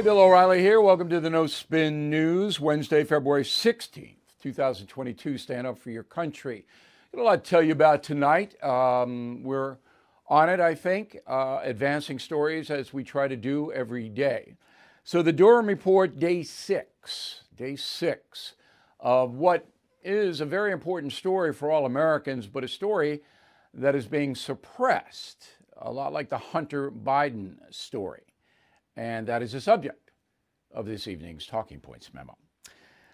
Hey, Bill O'Reilly here. Welcome to the No Spin News, Wednesday, February 16th, 2022. Stand up for your country. Got a lot to tell you about tonight. Um, we're on it, I think, uh, advancing stories as we try to do every day. So, the Durham Report, day six, day six of what is a very important story for all Americans, but a story that is being suppressed, a lot like the Hunter Biden story. And that is the subject of this evening's Talking Points memo.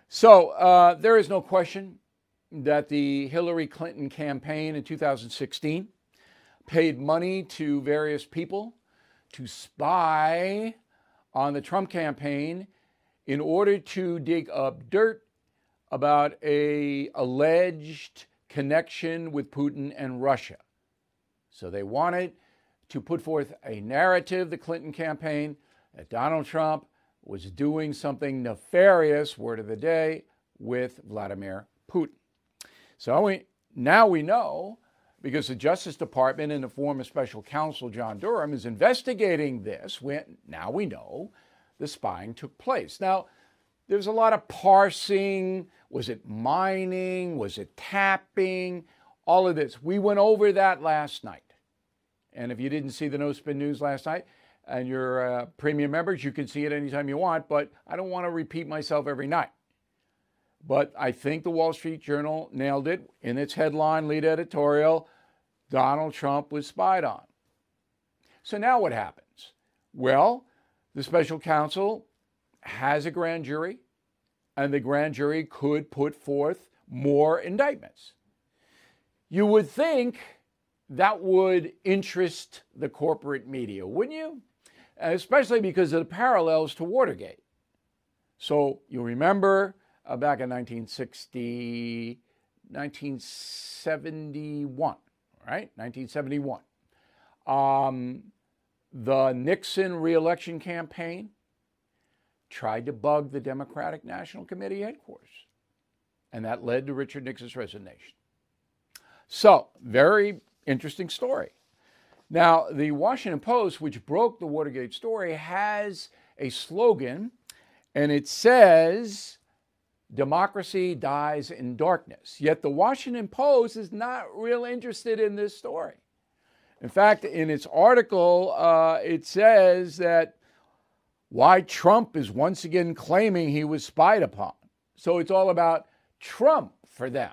So, uh, there is no question that the Hillary Clinton campaign in 2016 paid money to various people to spy on the Trump campaign in order to dig up dirt about a alleged connection with Putin and Russia. So they wanted to put forth a narrative, the Clinton campaign, that Donald Trump was doing something nefarious, word of the day, with Vladimir Putin. So we, now we know because the Justice Department, in the form of special counsel John Durham, is investigating this. Now we know the spying took place. Now, there's a lot of parsing. Was it mining? Was it tapping? All of this. We went over that last night. And if you didn't see the No Spin News last night and you're uh, premium members, you can see it anytime you want, but I don't want to repeat myself every night. But I think the Wall Street Journal nailed it in its headline lead editorial Donald Trump was spied on. So now what happens? Well, the special counsel has a grand jury, and the grand jury could put forth more indictments. You would think that would interest the corporate media, wouldn't you? Especially because of the parallels to Watergate. So you remember uh, back in 1960, 1971, right? 1971. Um, the Nixon reelection campaign tried to bug the Democratic National Committee headquarters, and that led to Richard Nixon's resignation. So, very interesting story. Now, the Washington Post, which broke the Watergate story, has a slogan, and it says, Democracy dies in darkness. Yet the Washington Post is not real interested in this story. In fact, in its article, uh, it says that why Trump is once again claiming he was spied upon. So it's all about Trump for them.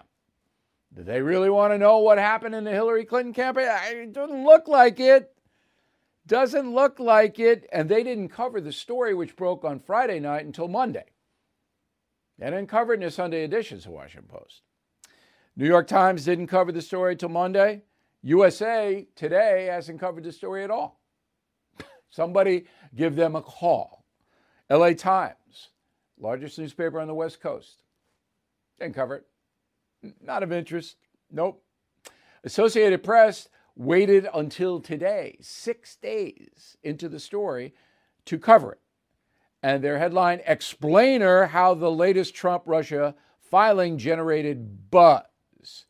Do they really want to know what happened in the Hillary Clinton campaign? It doesn't look like it. Doesn't look like it. And they didn't cover the story, which broke on Friday night, until Monday. Cover it in the Sunday editions of the Washington Post. New York Times didn't cover the story till Monday. USA Today hasn't covered the story at all. Somebody give them a call. LA Times, largest newspaper on the West Coast, didn't cover it. Not of interest. Nope. Associated Press waited until today, six days into the story, to cover it. And their headline Explainer How the Latest Trump Russia Filing Generated Buzz.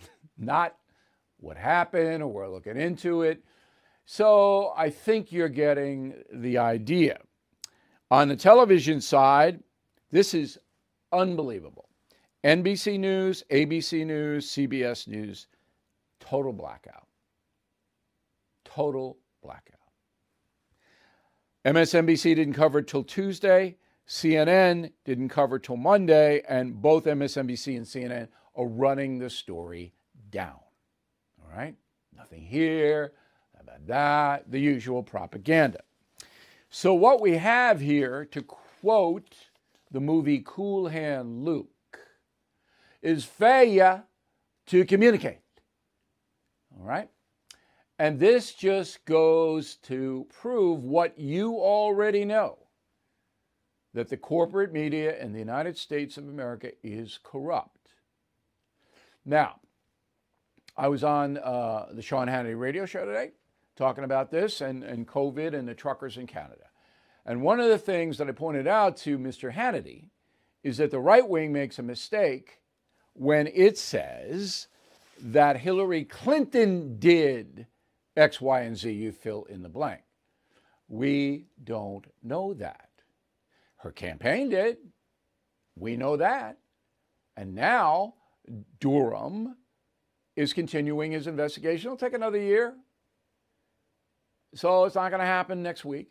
Not what happened or we're looking into it. So I think you're getting the idea. On the television side, this is unbelievable. NBC News, ABC News, CBS News, total blackout. Total blackout. MSNBC didn't cover till Tuesday. CNN didn't cover till Monday, and both MSNBC and CNN are running the story down. All right? Nothing here, about that, the usual propaganda. So, what we have here, to quote the movie Cool Hand Luke, is failure to communicate. All right? And this just goes to prove what you already know that the corporate media in the United States of America is corrupt. Now, I was on uh, the Sean Hannity radio show today talking about this and, and COVID and the truckers in Canada. And one of the things that I pointed out to Mr. Hannity is that the right wing makes a mistake when it says that Hillary Clinton did X, Y, and Z. You fill in the blank. We don't know that. Her campaign did. We know that. And now Durham is continuing his investigation. It'll take another year. So it's not going to happen next week.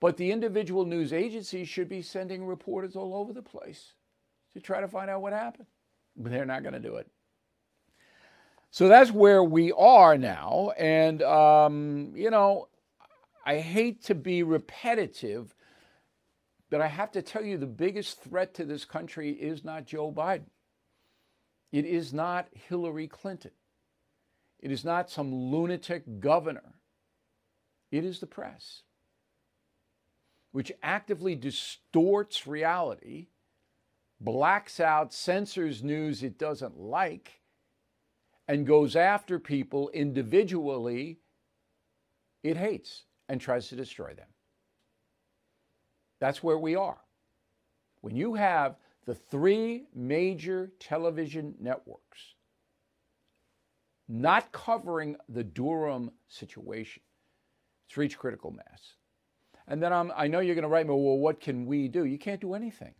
But the individual news agencies should be sending reporters all over the place to try to find out what happened. But they're not going to do it. So that's where we are now. And, um, you know, I hate to be repetitive, but I have to tell you the biggest threat to this country is not Joe Biden. It is not Hillary Clinton. It is not some lunatic governor. It is the press, which actively distorts reality, blacks out, censors news it doesn't like and goes after people individually it hates and tries to destroy them. That's where we are. When you have the three major television networks not covering the Durham situation, it's reached critical mass. And then I'm, i know you're going to write me, well, what can we do? You can't do anything.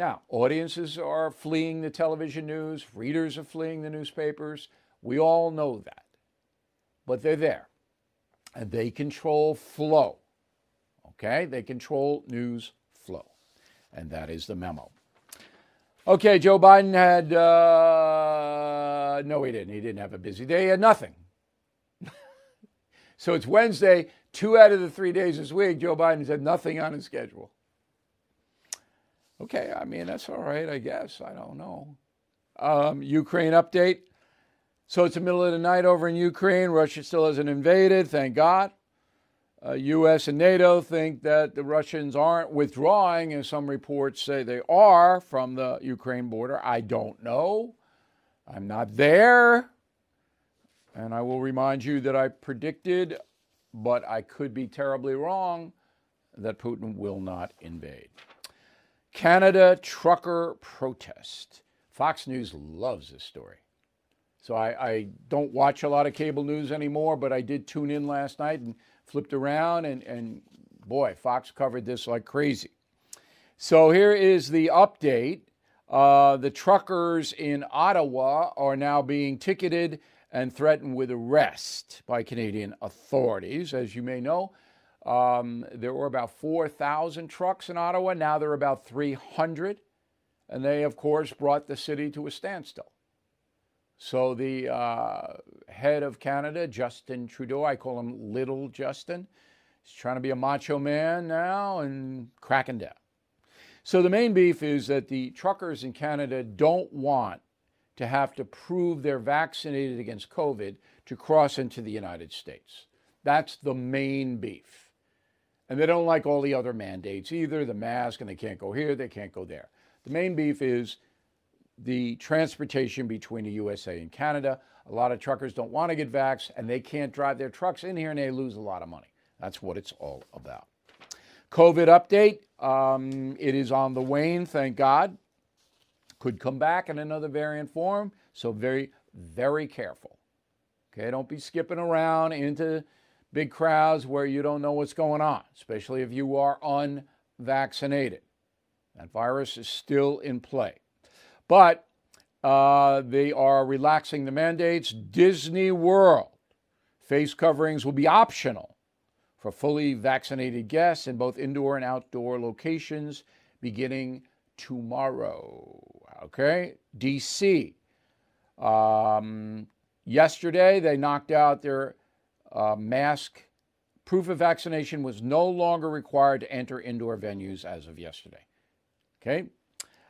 Now, audiences are fleeing the television news, readers are fleeing the newspapers. We all know that. But they're there. And they control flow. Okay? They control news flow. And that is the memo. Okay, Joe Biden had, uh, no, he didn't. He didn't have a busy day. He had nothing. so it's Wednesday, two out of the three days this week, Joe Biden's had nothing on his schedule. Okay, I mean, that's all right, I guess. I don't know. Um, Ukraine update. So it's the middle of the night over in Ukraine. Russia still hasn't invaded, thank God. Uh, U.S. and NATO think that the Russians aren't withdrawing, and some reports say they are from the Ukraine border. I don't know. I'm not there. And I will remind you that I predicted, but I could be terribly wrong, that Putin will not invade. Canada trucker protest. Fox News loves this story. So I, I, don't watch a lot of cable news anymore, but I did tune in last night and flipped around, and, and boy, Fox covered this like crazy. So here is the update. Uh, the truckers in Ottawa are now being ticketed and threatened with arrest by Canadian authorities. As you may know, um, there were about 4,000 trucks in Ottawa. Now there are about 300. And they, of course, brought the city to a standstill. So the uh, head of Canada, Justin Trudeau, I call him Little Justin, he's trying to be a macho man now and cracking down. So the main beef is that the truckers in Canada don't want to have to prove they're vaccinated against COVID to cross into the United States. That's the main beef. And they don't like all the other mandates either the mask, and they can't go here, they can't go there. The main beef is the transportation between the USA and Canada. A lot of truckers don't want to get vaxxed, and they can't drive their trucks in here, and they lose a lot of money. That's what it's all about. COVID update um, it is on the wane, thank God. Could come back in another variant form, so very, very careful. Okay, don't be skipping around into big crowds where you don't know what's going on, especially if you are unvaccinated. That virus is still in play. But uh, they are relaxing the mandates. Disney World face coverings will be optional for fully vaccinated guests in both indoor and outdoor locations beginning tomorrow. Okay, DC. Um, yesterday, they knocked out their uh, mask proof of vaccination was no longer required to enter indoor venues as of yesterday. Okay.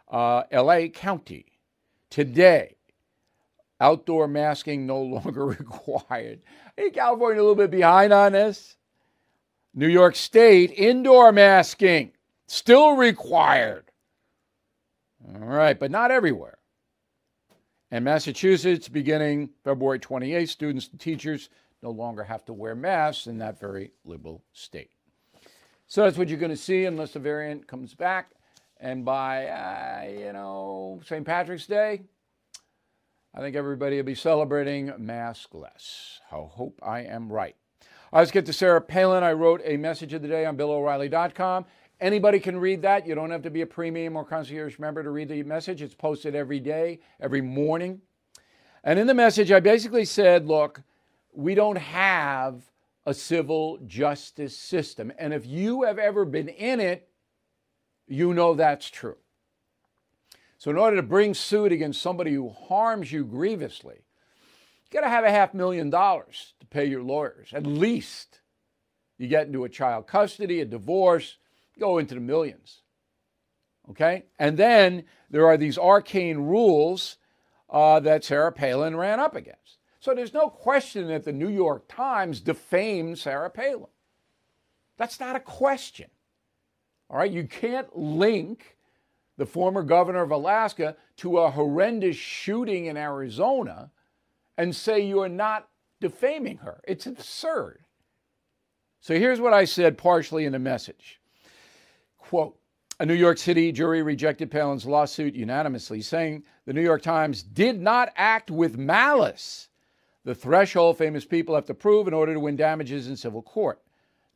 Uh, LA County, today, outdoor masking no longer required. Hey, California a little bit behind on this. New York State, indoor masking still required. All right, but not everywhere. And Massachusetts, beginning February 28th, students and teachers no longer have to wear masks in that very liberal state. So that's what you're going to see unless the variant comes back. And by, uh, you know, St. Patrick's Day, I think everybody will be celebrating maskless. I hope I am right. let's get to Sarah Palin. I wrote a message of the day on BillO'Reilly.com. Anybody can read that. You don't have to be a premium or concierge member to read the message. It's posted every day, every morning. And in the message, I basically said, look, we don't have a civil justice system. And if you have ever been in it, you know that's true. So, in order to bring suit against somebody who harms you grievously, you got to have a half million dollars to pay your lawyers, at least. You get into a child custody, a divorce, go into the millions. Okay? And then there are these arcane rules uh, that Sarah Palin ran up against. So there's no question that the New York Times defamed Sarah Palin. That's not a question. All right? You can't link the former governor of Alaska to a horrendous shooting in Arizona and say you are not defaming her. It's absurd. So here's what I said partially in the message. Quote, a New York City jury rejected Palin's lawsuit unanimously, saying the New York Times did not act with malice, the threshold famous people have to prove in order to win damages in civil court.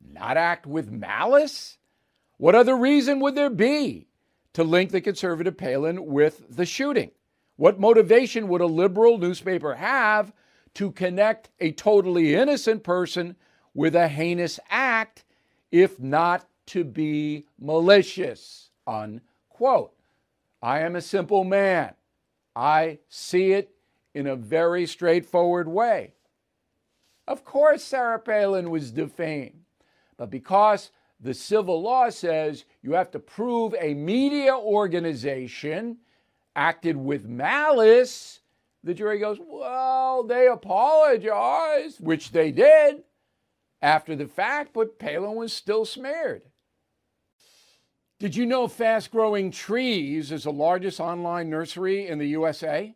Not act with malice? What other reason would there be to link the conservative Palin with the shooting? What motivation would a liberal newspaper have to connect a totally innocent person with a heinous act if not to be malicious, unquote. I am a simple man. I see it in a very straightforward way. Of course, Sarah Palin was defamed, but because the civil law says you have to prove a media organization acted with malice, the jury goes, Well, they apologized, which they did after the fact, but Palin was still smeared. Did you know Fast Growing Trees is the largest online nursery in the USA?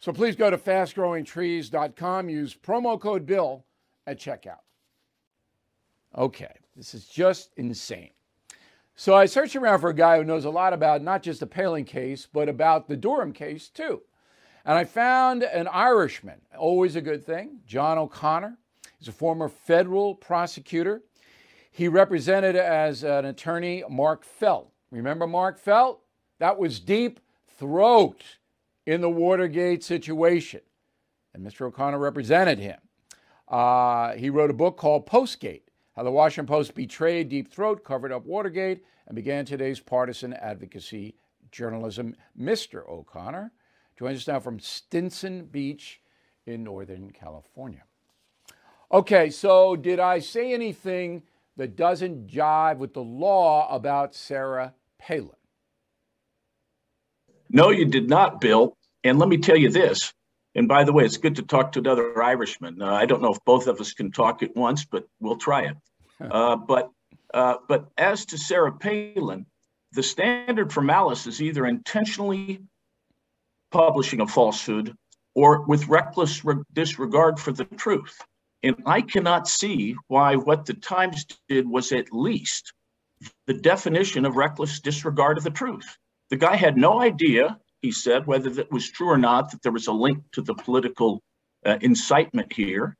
So please go to fastgrowingtrees.com, use promo code BILL at checkout. Okay, this is just insane. So I searched around for a guy who knows a lot about not just the Palin case, but about the Durham case too. And I found an Irishman, always a good thing, John O'Connor. He's a former federal prosecutor. He represented as an attorney Mark Felt. Remember Mark Felt? That was deep throat in the Watergate situation. And Mr. O'Connor represented him. Uh, he wrote a book called Postgate How the Washington Post Betrayed Deep Throat, Covered Up Watergate, and began today's partisan advocacy journalism. Mr. O'Connor joins us now from Stinson Beach in Northern California. Okay, so did I say anything that doesn't jive with the law about Sarah Palin? No, you did not, Bill. And let me tell you this. And by the way, it's good to talk to another Irishman. Uh, I don't know if both of us can talk at once, but we'll try it. Uh, but uh, but as to Sarah Palin, the standard for malice is either intentionally publishing a falsehood or with reckless re- disregard for the truth. And I cannot see why what the Times did was at least the definition of reckless disregard of the truth. The guy had no idea, he said, whether that was true or not, that there was a link to the political uh, incitement here.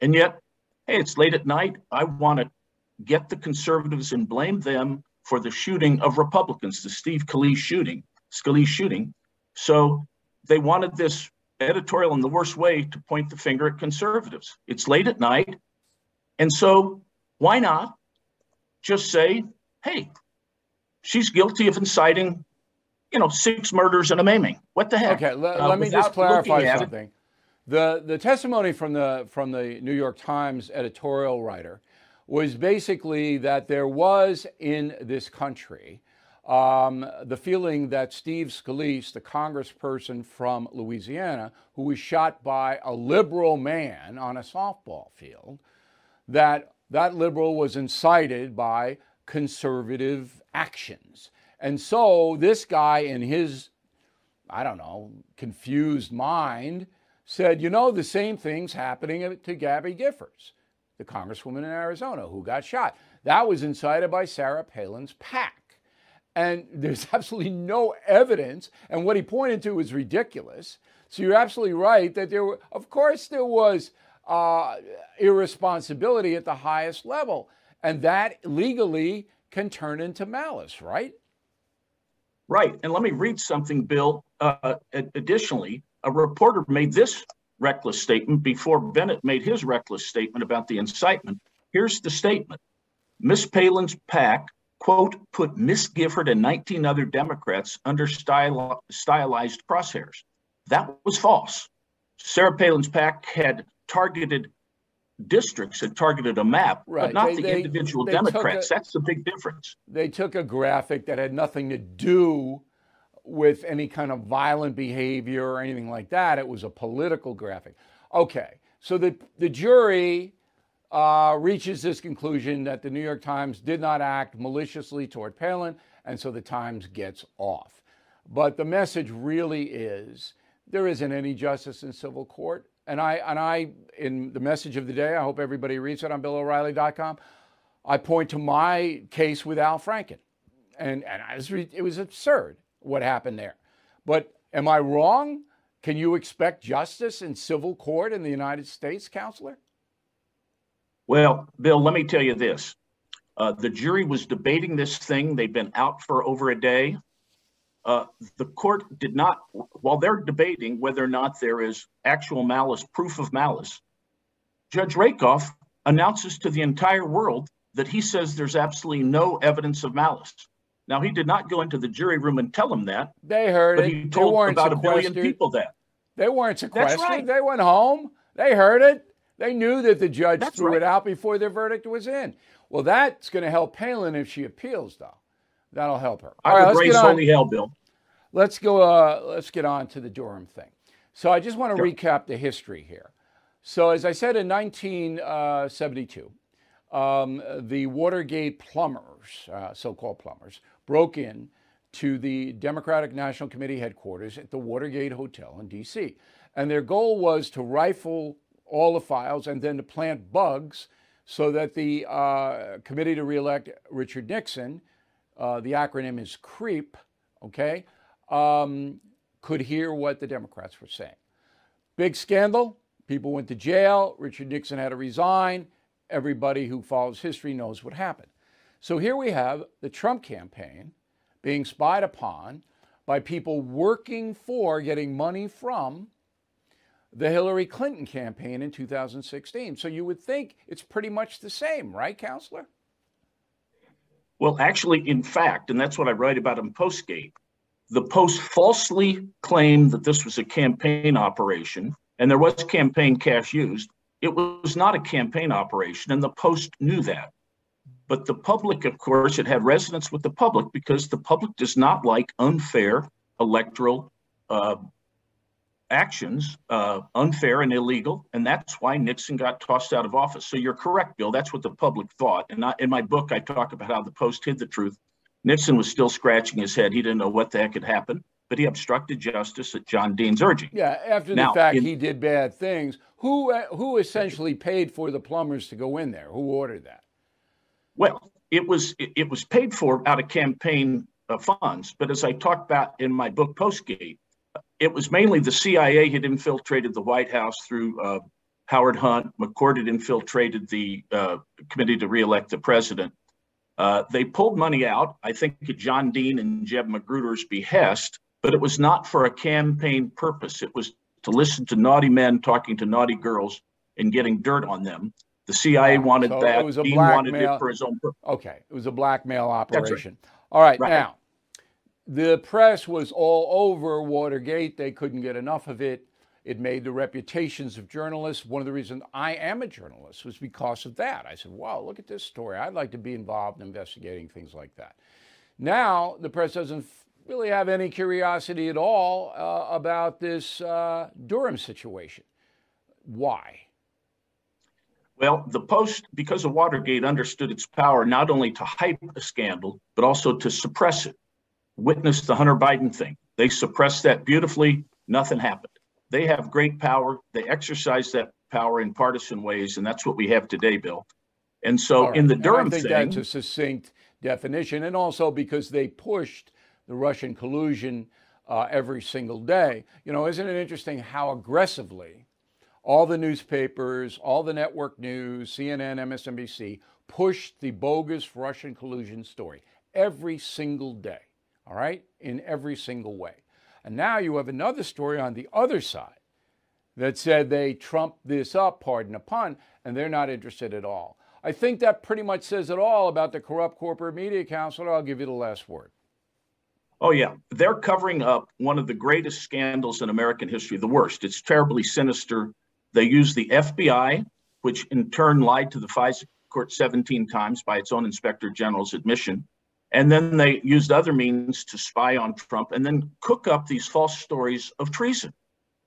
And yet, hey, it's late at night. I want to get the conservatives and blame them for the shooting of Republicans, the Steve Scalise shooting, Scalise shooting. So they wanted this editorial in the worst way to point the finger at conservatives. It's late at night. And so why not just say, hey, she's guilty of inciting you know, six murders and a maiming. What the heck? Okay, let, uh, let me just clarify something. The the testimony from the from the New York Times editorial writer was basically that there was in this country um, the feeling that Steve Scalise, the congressperson from Louisiana, who was shot by a liberal man on a softball field, that that liberal was incited by conservative actions. And so this guy, in his, I don't know, confused mind, said, you know, the same thing's happening to Gabby Giffords, the congresswoman in Arizona who got shot. That was incited by Sarah Palin's PAC. And there's absolutely no evidence. And what he pointed to was ridiculous. So you're absolutely right that there were, of course, there was uh, irresponsibility at the highest level. And that legally can turn into malice, right? Right. And let me read something, Bill. Uh, additionally, a reporter made this reckless statement before Bennett made his reckless statement about the incitement. Here's the statement Miss Palin's PAC, quote, put Miss Gifford and 19 other Democrats under styl- stylized crosshairs. That was false. Sarah Palin's PAC had targeted districts had targeted a map, right. but not they, the they, individual they Democrats. A, That's the big difference. They took a graphic that had nothing to do with any kind of violent behavior or anything like that. It was a political graphic. Okay, so the, the jury uh, reaches this conclusion that the New York Times did not act maliciously toward Palin, and so the Times gets off. But the message really is there isn't any justice in civil court. And I, and I, in the message of the day, I hope everybody reads it on BillO'Reilly.com. I point to my case with Al Franken, and and was, it was absurd what happened there. But am I wrong? Can you expect justice in civil court in the United States, counselor? Well, Bill, let me tell you this. Uh, the jury was debating this thing. They've been out for over a day. Uh, the court did not, while they're debating whether or not there is actual malice, proof of malice, Judge Rakoff announces to the entire world that he says there's absolutely no evidence of malice. Now, he did not go into the jury room and tell them that. They heard but it. He told about a billion people that. They weren't sequestered. That's Right. They went home. They heard it. They knew that the judge that's threw right. it out before their verdict was in. Well, that's going to help Palin if she appeals, though. That'll help her. I All would raise holy hell, Bill. Let's go. Uh, let's get on to the Durham thing. So I just want to sure. recap the history here. So as I said in 1972, uh, um, the Watergate plumbers, uh, so-called plumbers, broke in to the Democratic National Committee headquarters at the Watergate Hotel in D.C. And their goal was to rifle all the files and then to plant bugs so that the uh, committee to reelect Richard Nixon, uh, the acronym is CREEP, okay, um, could hear what the Democrats were saying. Big scandal. People went to jail. Richard Nixon had to resign. Everybody who follows history knows what happened. So here we have the Trump campaign being spied upon by people working for getting money from the Hillary Clinton campaign in 2016. So you would think it's pretty much the same, right, counselor? Well, actually, in fact, and that's what I write about in Postgate, the Post falsely claimed that this was a campaign operation and there was campaign cash used. It was not a campaign operation, and the Post knew that. But the public, of course, it had resonance with the public because the public does not like unfair electoral uh, actions, uh, unfair and illegal. And that's why Nixon got tossed out of office. So you're correct, Bill. That's what the public thought. And I, in my book, I talk about how the Post hid the truth. Nixon was still scratching his head. He didn't know what the heck had happened, but he obstructed justice at John Dean's urging. Yeah, after now, the fact in, he did bad things. Who uh, who essentially paid for the plumbers to go in there? Who ordered that? Well, it was it, it was paid for out of campaign uh, funds, but as I talked about in my book Postgate, it was mainly the CIA had infiltrated the White House through uh, Howard Hunt. McCord had infiltrated the uh, committee to reelect the president. Uh, they pulled money out, I think, at John Dean and Jeb Magruder's behest, but it was not for a campaign purpose. It was to listen to naughty men talking to naughty girls and getting dirt on them. The CIA wanted so that. It was a Dean wanted it for his own purpose. Okay, it was a blackmail operation. Right. All right, right, now the press was all over Watergate. They couldn't get enough of it. It made the reputations of journalists. One of the reasons I am a journalist was because of that. I said, wow, look at this story. I'd like to be involved in investigating things like that. Now, the press doesn't really have any curiosity at all uh, about this uh, Durham situation. Why? Well, the Post, because of Watergate, understood its power not only to hype a scandal, but also to suppress it. Witness the Hunter Biden thing. They suppressed that beautifully. Nothing happened. They have great power. They exercise that power in partisan ways, and that's what we have today, Bill. And so, right. in the Durham and I think thing, that's a succinct definition, and also because they pushed the Russian collusion uh, every single day. You know, isn't it interesting how aggressively all the newspapers, all the network news, CNN, MSNBC pushed the bogus Russian collusion story every single day, all right, in every single way. And now you have another story on the other side that said they trumped this up, pardon the pun, and they're not interested at all. I think that pretty much says it all about the corrupt corporate media council. I'll give you the last word. Oh, yeah. They're covering up one of the greatest scandals in American history, the worst. It's terribly sinister. They use the FBI, which in turn lied to the FISA court 17 times by its own inspector general's admission. And then they used other means to spy on Trump and then cook up these false stories of treason.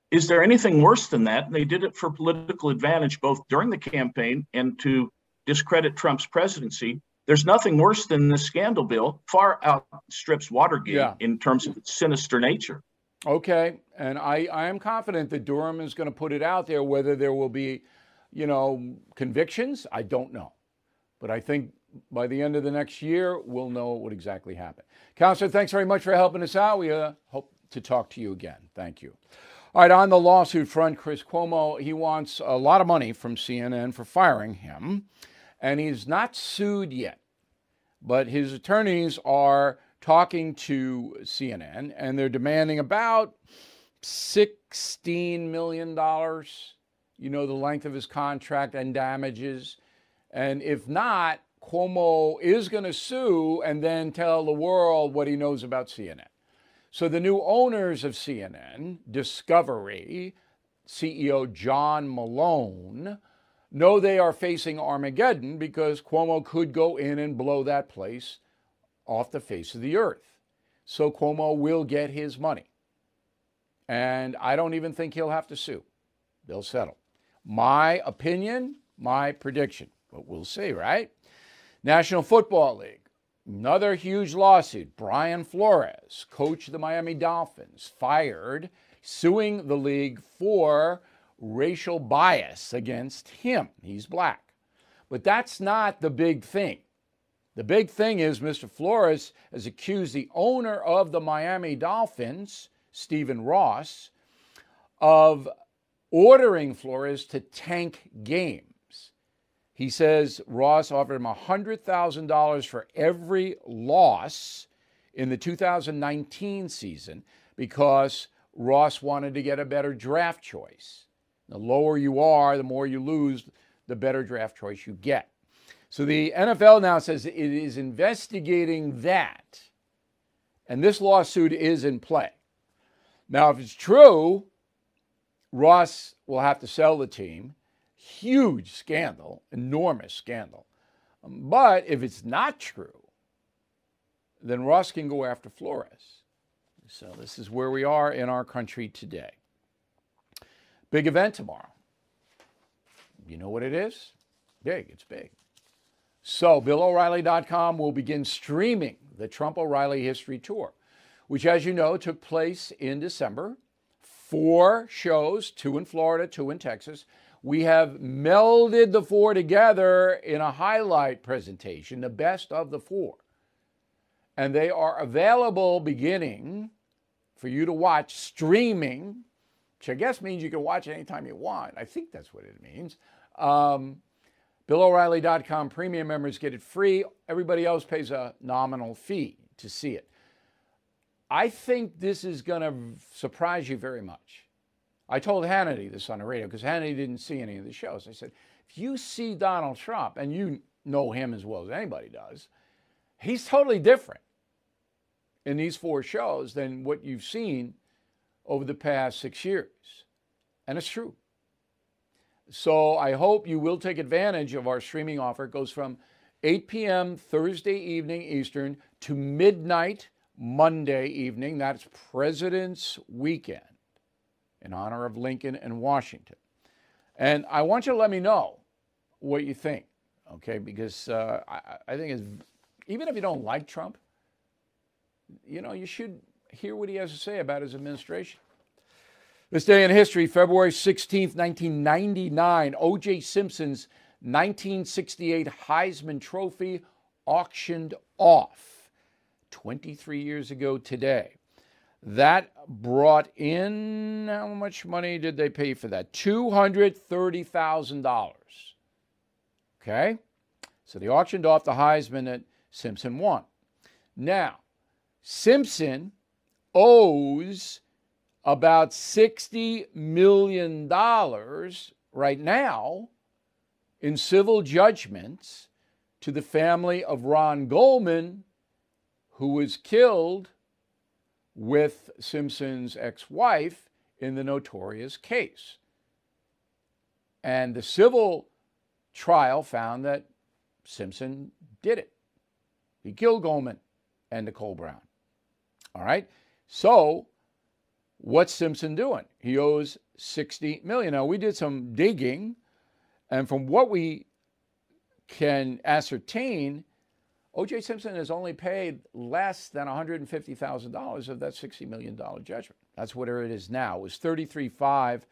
Is there anything worse than that? And they did it for political advantage, both during the campaign and to discredit Trump's presidency. There's nothing worse than this scandal, Bill. Far outstrips Watergate yeah. in terms of its sinister nature. Okay, and I, I am confident that Durham is going to put it out there. Whether there will be, you know, convictions, I don't know. But I think by the end of the next year, we'll know what exactly happened. Counselor, thanks very much for helping us out. We uh, hope to talk to you again. Thank you. All right, on the lawsuit front, Chris Cuomo, he wants a lot of money from CNN for firing him, and he's not sued yet. But his attorneys are talking to CNN, and they're demanding about $16 million, you know, the length of his contract and damages. And if not, Cuomo is going to sue and then tell the world what he knows about CNN. So the new owners of CNN, Discovery, CEO John Malone, know they are facing Armageddon because Cuomo could go in and blow that place off the face of the earth. So Cuomo will get his money. And I don't even think he'll have to sue. They'll settle. My opinion, my prediction, but we'll see, right? National Football League, another huge lawsuit. Brian Flores, coach of the Miami Dolphins, fired, suing the league for racial bias against him. He's black. But that's not the big thing. The big thing is Mr. Flores has accused the owner of the Miami Dolphins, Stephen Ross, of ordering Flores to tank games. He says Ross offered him $100,000 for every loss in the 2019 season because Ross wanted to get a better draft choice. The lower you are, the more you lose, the better draft choice you get. So the NFL now says it is investigating that. And this lawsuit is in play. Now, if it's true, Ross will have to sell the team huge scandal, enormous scandal. Um, but if it's not true, then Ross can go after Flores. So this is where we are in our country today. Big event tomorrow. You know what it is? Big, it's big. So, BillO'Reilly.com will begin streaming the Trump O'Reilly History Tour, which, as you know, took place in December. Four shows, two in Florida, two in Texas we have melded the four together in a highlight presentation, the best of the four. And they are available beginning for you to watch streaming, which I guess means you can watch anytime you want. I think that's what it means. Um, BillO'Reilly.com premium members get it free. Everybody else pays a nominal fee to see it. I think this is going to surprise you very much. I told Hannity this on the radio because Hannity didn't see any of the shows. I said, if you see Donald Trump, and you know him as well as anybody does, he's totally different. in these four shows than what you've seen over the past six years. And it's true. So I hope you will take advantage of our streaming offer. It goes from 8 p.m. Thursday evening Eastern to midnight Monday evening. That's President's Weekend in honor of Lincoln and Washington. And I want you to let me know what you think, okay? Because uh, I, I think it's, even if you don't like Trump, you know, you should hear what he has to say about his administration. This day in history, February 16th, 1999, O.J. Simpson's 1968 Heisman Trophy auctioned off 23 years ago today. That brought in how much money did they pay for that? $230,000. Okay? So they auctioned off the Heisman that Simpson won. Now, Simpson owes about $60 million right now in civil judgments to the family of Ron Goldman, who was killed with Simpson's ex wife in the notorious case. And the civil trial found that Simpson did it. He killed Goldman and Nicole Brown. All right. So what's Simpson doing? He owes 60 million. Now we did some digging, and from what we can ascertain, O.J. Simpson has only paid less than $150,000 of that $60 million judgment. That's what it is now. It was 33.5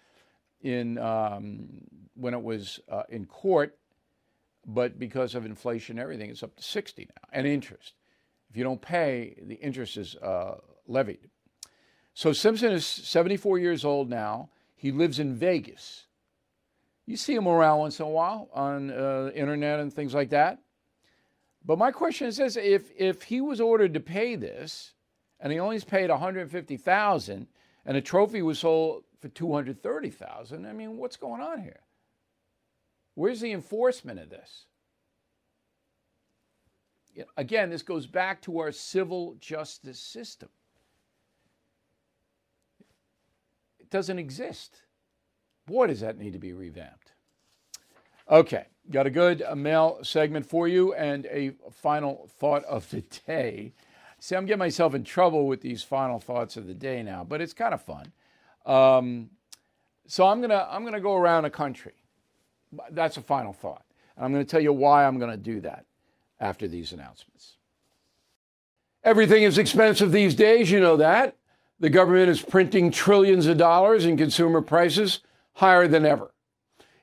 in um, when it was uh, in court, but because of inflation everything, it's up to 60 now, and interest. If you don't pay, the interest is uh, levied. So Simpson is 74 years old now. He lives in Vegas. You see him around once in a while on uh, internet and things like that. But my question is this: if if he was ordered to pay this, and he only paid 150,000, and a trophy was sold for 230,000, I mean, what's going on here? Where's the enforcement of this? Again, this goes back to our civil justice system. It doesn't exist. Boy, does that need to be revamped. Okay, got a good uh, mail segment for you and a final thought of the day. See, I'm getting myself in trouble with these final thoughts of the day now, but it's kind of fun. Um, so I'm gonna I'm gonna go around the country. That's a final thought, and I'm to tell you why I'm to do that after these announcements. Everything is expensive these days, you know that. The government is printing trillions of dollars and consumer prices higher than ever.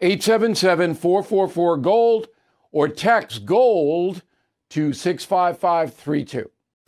877 444 GOLD or text GOLD to 65532.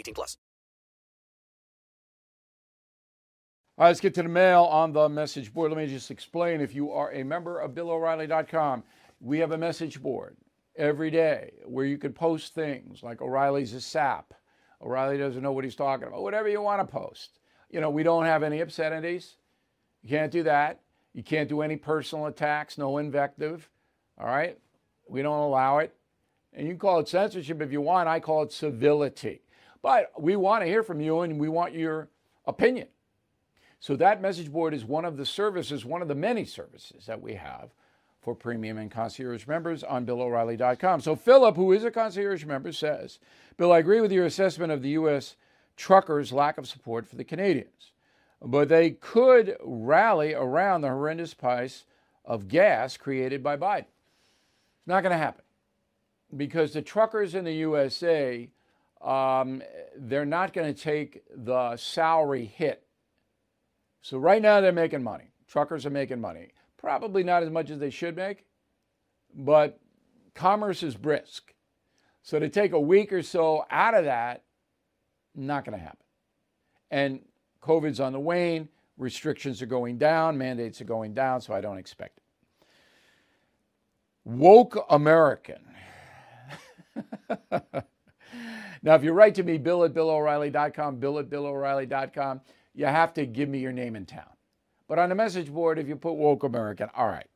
18 plus. All right, let's get to the mail on the message board. Let me just explain. If you are a member of BillO'Reilly.com, we have a message board every day where you can post things like O'Reilly's a sap. O'Reilly doesn't know what he's talking about. Whatever you want to post you know, we don't have any obscenities. You can't do that. You can't do any personal attacks, no invective. All right? We don't allow it. And you can call it censorship if you want. I call it civility. But we want to hear from you and we want your opinion. So that message board is one of the services, one of the many services that we have for premium and concierge members on BillO'Reilly.com. So Philip, who is a concierge member, says, Bill, I agree with your assessment of the U.S. truckers' lack of support for the Canadians, but they could rally around the horrendous price of gas created by Biden. It's not going to happen because the truckers in the USA, um, they're not going to take the salary hit. So right now they're making money. Truckers are making money. Probably not as much as they should make, but commerce is brisk. So to take a week or so out of that, not going to happen. And COVID's on the wane, restrictions are going down, mandates are going down, so I don't expect it. Woke American. now, if you write to me, bill at BillO'Reilly.com, bill at BillO'Reilly.com, you have to give me your name and town. But on the message board, if you put woke American, all right.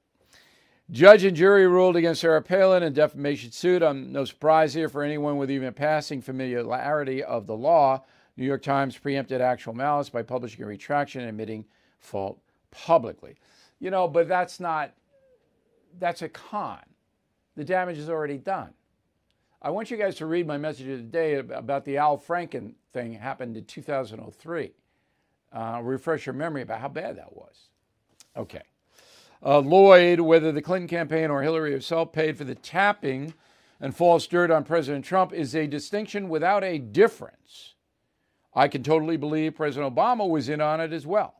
Judge and jury ruled against Sarah Palin in defamation suit. I'm no surprise here for anyone with even a passing familiarity of the law. New York Times preempted actual malice by publishing a retraction and admitting fault publicly. You know, but that's not, that's a con. The damage is already done. I want you guys to read my message of the day about the Al Franken thing happened in 2003 uh, refresh your memory about how bad that was. Okay. Uh, Lloyd, whether the Clinton campaign or Hillary herself paid for the tapping and false dirt on President Trump is a distinction without a difference. I can totally believe President Obama was in on it as well.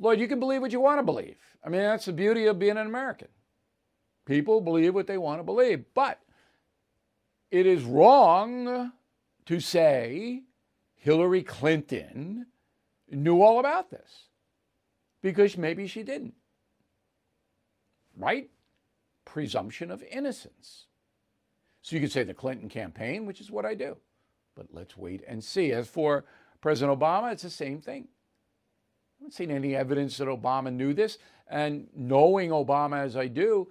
Lloyd, you can believe what you want to believe. I mean, that's the beauty of being an American. People believe what they want to believe. But it is wrong to say Hillary Clinton knew all about this because maybe she didn't. Right? Presumption of innocence. So you could say the Clinton campaign, which is what I do. But let's wait and see. As for President Obama, it's the same thing. I haven't seen any evidence that Obama knew this. And knowing Obama as I do,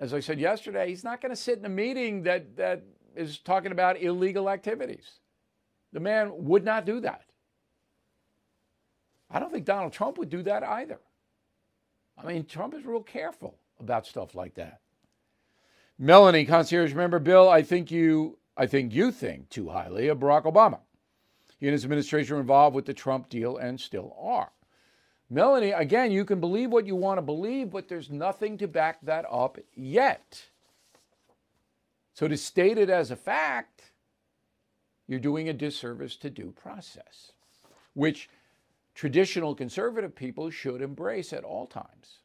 as I said yesterday, he's not going to sit in a meeting that, that is talking about illegal activities. The man would not do that. I don't think Donald Trump would do that either. I mean, Trump is real careful about stuff like that. Melanie, concierge member Bill, I think you I think you think too highly of Barack Obama. He and his administration were involved with the Trump deal and still are. Melanie, again, you can believe what you want to believe, but there's nothing to back that up yet. So to state it as a fact you're doing a disservice to due process, which traditional conservative people should embrace at all times.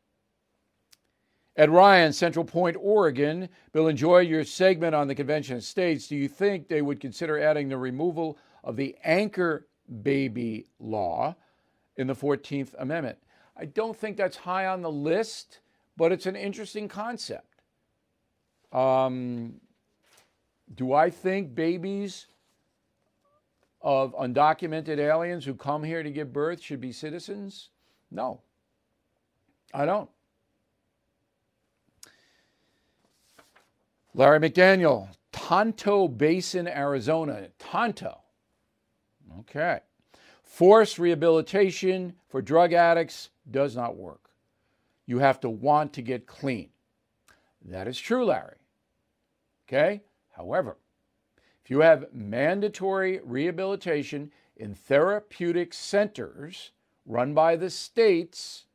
Ed Ryan, Central Point, Oregon. Bill, enjoy your segment on the Convention of States. Do you think they would consider adding the removal of the anchor baby law in the 14th Amendment? I don't think that's high on the list, but it's an interesting concept. Um, do I think babies of undocumented aliens who come here to give birth should be citizens? No, I don't. Larry McDaniel, Tonto Basin, Arizona. Tonto. Okay. Forced rehabilitation for drug addicts does not work. You have to want to get clean. That is true, Larry. Okay? However, if you have mandatory rehabilitation in therapeutic centers run by the states,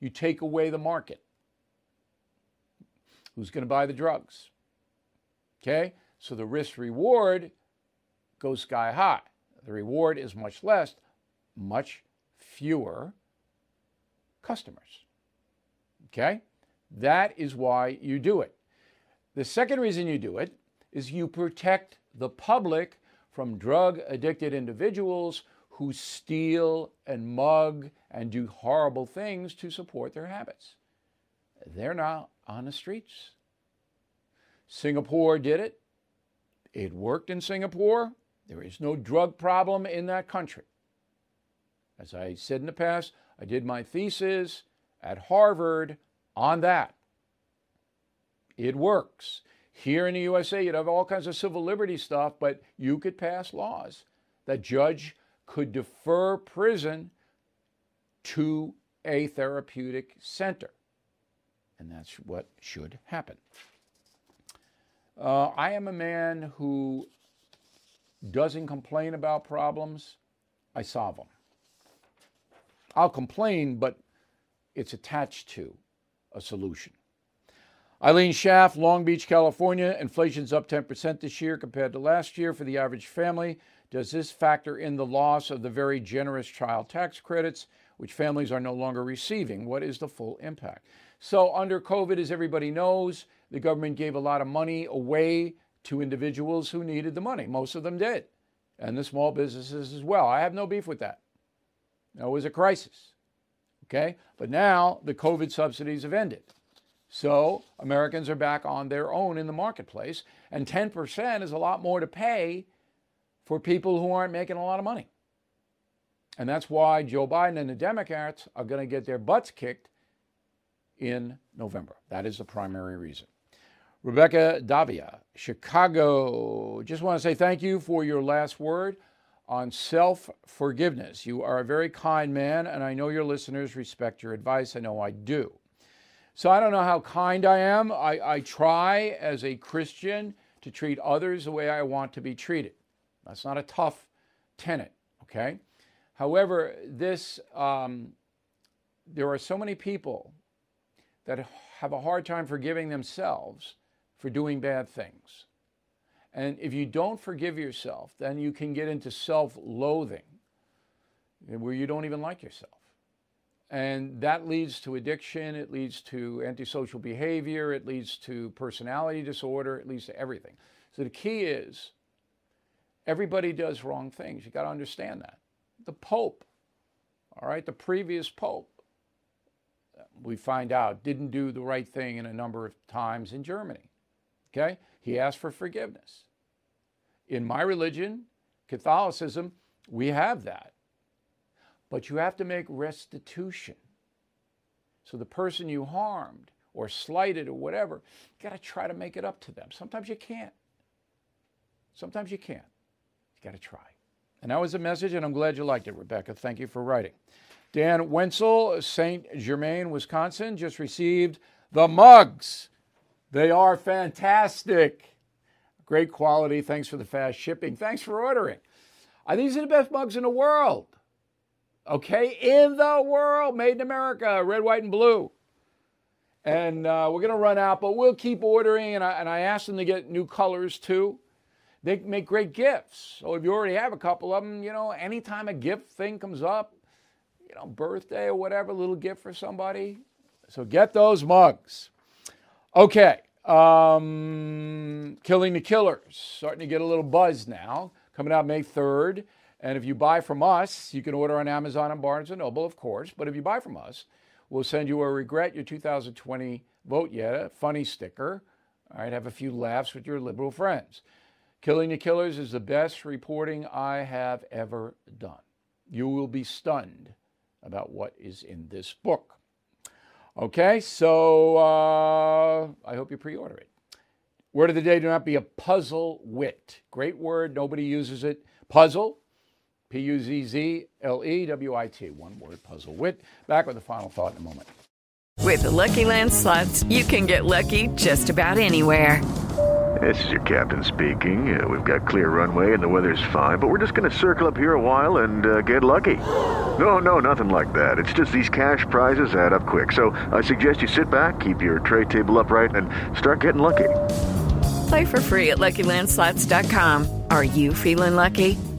you take away the market. Who's going to buy the drugs? Okay? So the risk reward goes sky high. The reward is much less, much fewer customers. Okay? That is why you do it. The second reason you do it is you protect the public from drug addicted individuals who steal and mug and do horrible things to support their habits. They're not on the streets. Singapore did it. It worked in Singapore. There is no drug problem in that country. As I said in the past, I did my thesis at Harvard on that. It works. Here in the USA, you'd have all kinds of civil liberty stuff, but you could pass laws that judge could defer prison to a therapeutic center. And that's what should happen. Uh, I am a man who doesn't complain about problems, I solve them. I'll complain, but it's attached to a solution. Eileen Schaff, Long Beach, California. Inflation's up 10% this year compared to last year for the average family. Does this factor in the loss of the very generous child tax credits, which families are no longer receiving? What is the full impact? So, under COVID, as everybody knows, the government gave a lot of money away to individuals who needed the money. Most of them did, and the small businesses as well. I have no beef with that. It was a crisis. Okay? But now the COVID subsidies have ended. So Americans are back on their own in the marketplace, and 10% is a lot more to pay for people who aren't making a lot of money. And that's why Joe Biden and the Democrats are going to get their butts kicked in November. That is the primary reason. Rebecca Davia, Chicago. Just want to say thank you for your last word on self forgiveness. You are a very kind man, and I know your listeners respect your advice. I know I do. So I don't know how kind I am. I, I try as a Christian to treat others the way I want to be treated. That's not a tough tenet, okay? However, this um, there are so many people that have a hard time forgiving themselves for doing bad things. And if you don't forgive yourself, then you can get into self loathing where you don't even like yourself. And that leads to addiction, it leads to antisocial behavior, it leads to personality disorder, it leads to everything. So the key is everybody does wrong things. You got to understand that. The Pope, all right, the previous Pope, we find out didn't do the right thing in a number of times in Germany. Okay? He asked for forgiveness. In my religion, Catholicism, we have that. But you have to make restitution. So the person you harmed or slighted or whatever, you got to try to make it up to them. Sometimes you can't. Sometimes you can't. You got to try. And that was the message, and I'm glad you liked it, Rebecca. Thank you for writing. Dan Wenzel, St. Germain, Wisconsin, just received the mugs. They are fantastic. Great quality. Thanks for the fast shipping. Thanks for ordering. Uh, these are the best mugs in the world. Okay, in the world, made in America, red, white, and blue. And uh, we're going to run out, but we'll keep ordering. And I, and I asked them to get new colors too. They make great gifts. So if you already have a couple of them, you know, anytime a gift thing comes up, you know, birthday or whatever, little gift for somebody. So get those mugs. Okay. Um, Killing the Killers, starting to get a little buzz now. Coming out May 3rd. And if you buy from us, you can order on Amazon and Barnes & Noble, of course. But if you buy from us, we'll send you a Regret Your 2020 Vote Yet, funny sticker. All right, have a few laughs with your liberal friends. Killing the Killers is the best reporting I have ever done. You will be stunned about what is in this book. Okay, so uh, I hope you pre order it. Word of the day do not be a puzzle wit. Great word, nobody uses it. Puzzle, P U Z Z L E W I T. One word, puzzle wit. Back with the final thought in a moment. With the Lucky Land slots, you can get lucky just about anywhere. This is your captain speaking. Uh, we've got clear runway and the weather's fine, but we're just going to circle up here a while and uh, get lucky. No, no, nothing like that. It's just these cash prizes add up quick. So I suggest you sit back, keep your tray table upright, and start getting lucky. Play for free at LuckyLandSlots.com. Are you feeling lucky?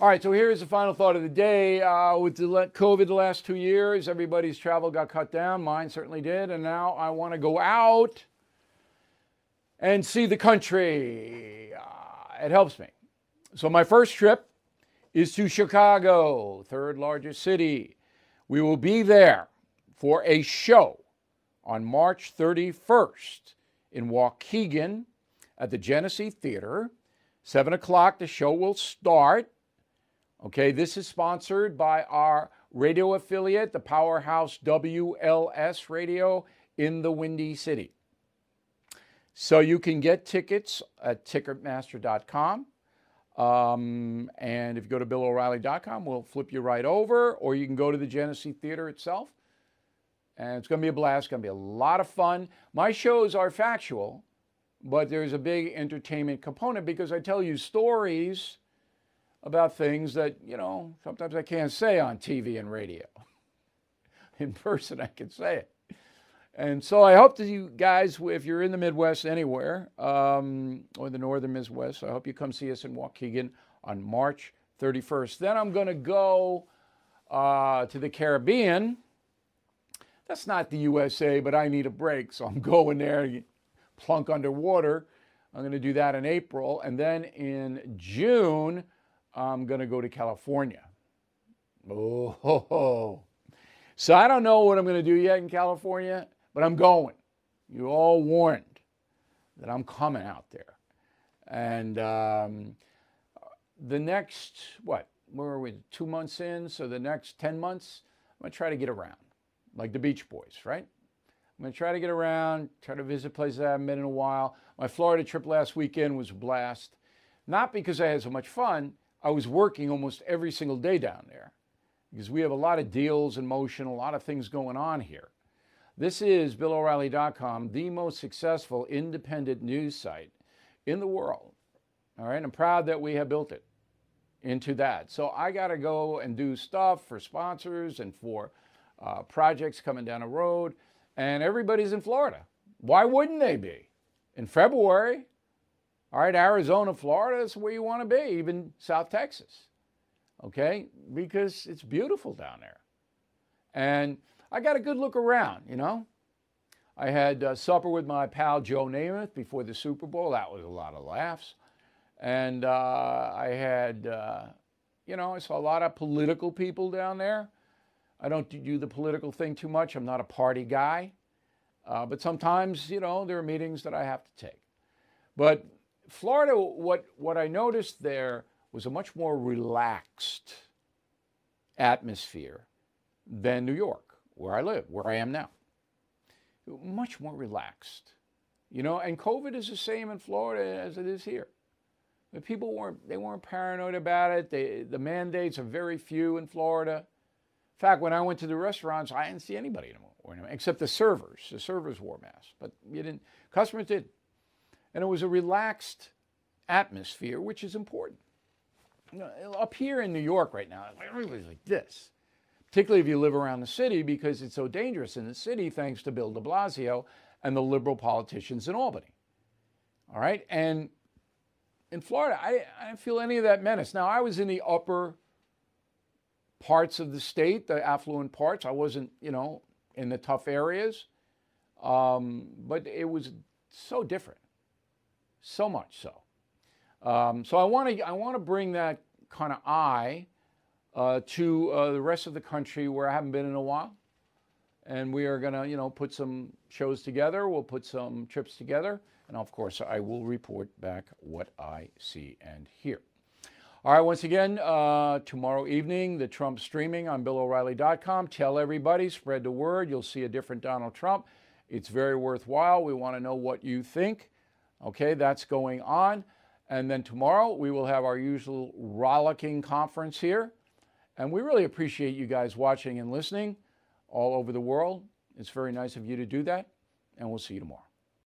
All right, so here's the final thought of the day. Uh, with the COVID the last two years, everybody's travel got cut down. Mine certainly did. And now I want to go out and see the country. Uh, it helps me. So my first trip is to Chicago, third largest city. We will be there for a show on March 31st in Waukegan at the Genesee Theater. 7 o'clock, the show will start. Okay, this is sponsored by our radio affiliate, the powerhouse WLS Radio in the Windy City. So you can get tickets at ticketmaster.com. Um, and if you go to BillO'Reilly.com, we'll flip you right over, or you can go to the Genesee Theater itself. And it's going to be a blast. It's going to be a lot of fun. My shows are factual, but there's a big entertainment component because I tell you stories about things that, you know, sometimes I can't say on TV and radio. In person, I can say it. And so I hope that you guys, if you're in the Midwest anywhere, um, or the northern Midwest, I hope you come see us in Waukegan on March 31st. Then I'm going to go uh, to the Caribbean. That's not the USA, but I need a break, so I'm going there, plunk underwater. I'm going to do that in April. And then in June, I'm going to go to California. Oh, ho, ho. so I don't know what I'm going to do yet in California, but I'm going. You're all warned that I'm coming out there. And um, the next, what, where are we? Two months in. So the next 10 months, I'm going to try to get around, like the Beach Boys, right? I'm going to try to get around, try to visit places I haven't been in a while. My Florida trip last weekend was a blast. Not because I had so much fun, I was working almost every single day down there because we have a lot of deals in motion, a lot of things going on here. This is BillO'Reilly.com, the most successful independent news site in the world. All right, I'm proud that we have built it into that. So I got to go and do stuff for sponsors and for uh, projects coming down the road. And everybody's in Florida. Why wouldn't they be? In February, all right, Arizona, Florida is where you want to be, even South Texas. Okay, because it's beautiful down there. And I got a good look around, you know. I had uh, supper with my pal Joe Namath before the Super Bowl. That was a lot of laughs. And uh, I had, uh, you know, I saw a lot of political people down there. I don't do the political thing too much. I'm not a party guy. Uh, but sometimes, you know, there are meetings that I have to take. But Florida, what, what I noticed there was a much more relaxed atmosphere than New York, where I live, where I am now. Much more relaxed. You know, and COVID is the same in Florida as it is here. The people weren't they weren't paranoid about it. They, the mandates are very few in Florida. In fact, when I went to the restaurants, I didn't see anybody anymore, except the servers. The servers wore masks, but you didn't. Customers did, and it was a relaxed atmosphere, which is important. You know, up here in New York right now, everybody's like this, particularly if you live around the city because it's so dangerous in the city, thanks to Bill de Blasio and the liberal politicians in Albany. All right. And in Florida, I, I didn't feel any of that menace. Now, I was in the upper parts of the state, the affluent parts. I wasn't, you know, in the tough areas. Um, but it was so different, so much so. Um, so I want to I want to bring that kind of eye uh, to uh, the rest of the country where I haven't been in a while, and we are going to you know put some shows together. We'll put some trips together, and of course I will report back what I see and hear. All right, once again, uh, tomorrow evening, the Trump streaming on BillO'Reilly.com. Tell everybody, spread the word. You'll see a different Donald Trump. It's very worthwhile. We want to know what you think. Okay, that's going on. And then tomorrow we will have our usual rollicking conference here. And we really appreciate you guys watching and listening all over the world. It's very nice of you to do that. And we'll see you tomorrow.